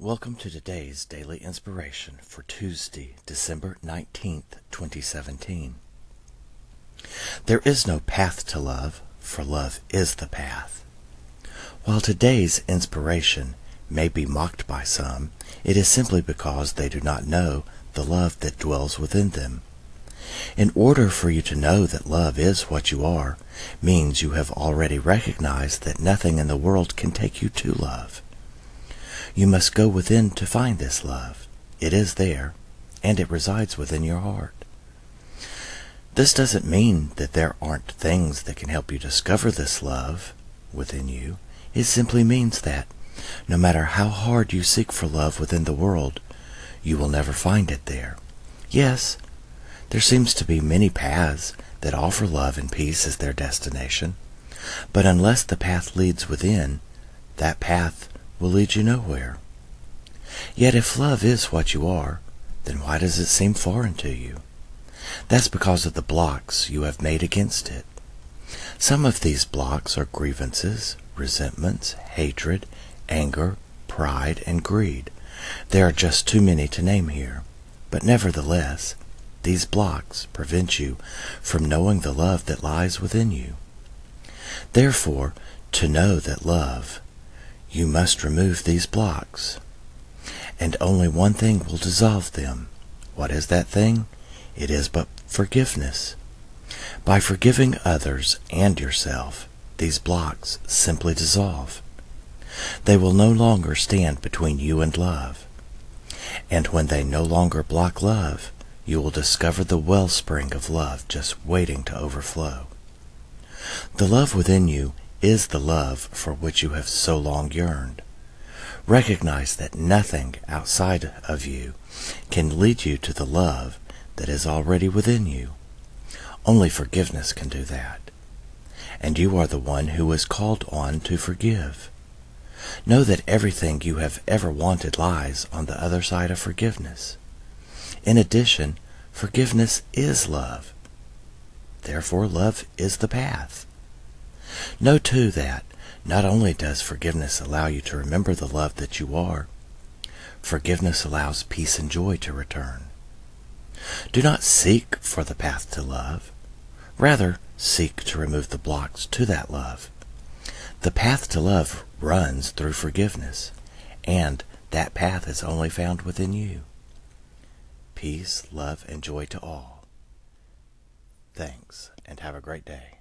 Welcome to today's daily inspiration for Tuesday, December 19th, 2017. There is no path to love, for love is the path. While today's inspiration may be mocked by some, it is simply because they do not know the love that dwells within them. In order for you to know that love is what you are, means you have already recognized that nothing in the world can take you to love. You must go within to find this love. It is there, and it resides within your heart. This doesn't mean that there aren't things that can help you discover this love within you. It simply means that no matter how hard you seek for love within the world, you will never find it there. Yes, there seems to be many paths that offer love and peace as their destination, but unless the path leads within, that path will lead you nowhere. Yet if love is what you are, then why does it seem foreign to you? That's because of the blocks you have made against it. Some of these blocks are grievances, resentments, hatred, anger, pride, and greed. There are just too many to name here. But nevertheless, these blocks prevent you from knowing the love that lies within you. Therefore, to know that love, you must remove these blocks. And only one thing will dissolve them. What is that thing? It is but forgiveness. By forgiving others and yourself, these blocks simply dissolve. They will no longer stand between you and love. And when they no longer block love, you will discover the wellspring of love just waiting to overflow. The love within you is the love for which you have so long yearned. Recognize that nothing outside of you can lead you to the love that is already within you. Only forgiveness can do that. And you are the one who is called on to forgive. Know that everything you have ever wanted lies on the other side of forgiveness. In addition, forgiveness is love. Therefore, love is the path. Know too that not only does forgiveness allow you to remember the love that you are, forgiveness allows peace and joy to return. Do not seek for the path to love. Rather, seek to remove the blocks to that love. The path to love runs through forgiveness, and that path is only found within you. Peace, love, and joy to all. Thanks, and have a great day.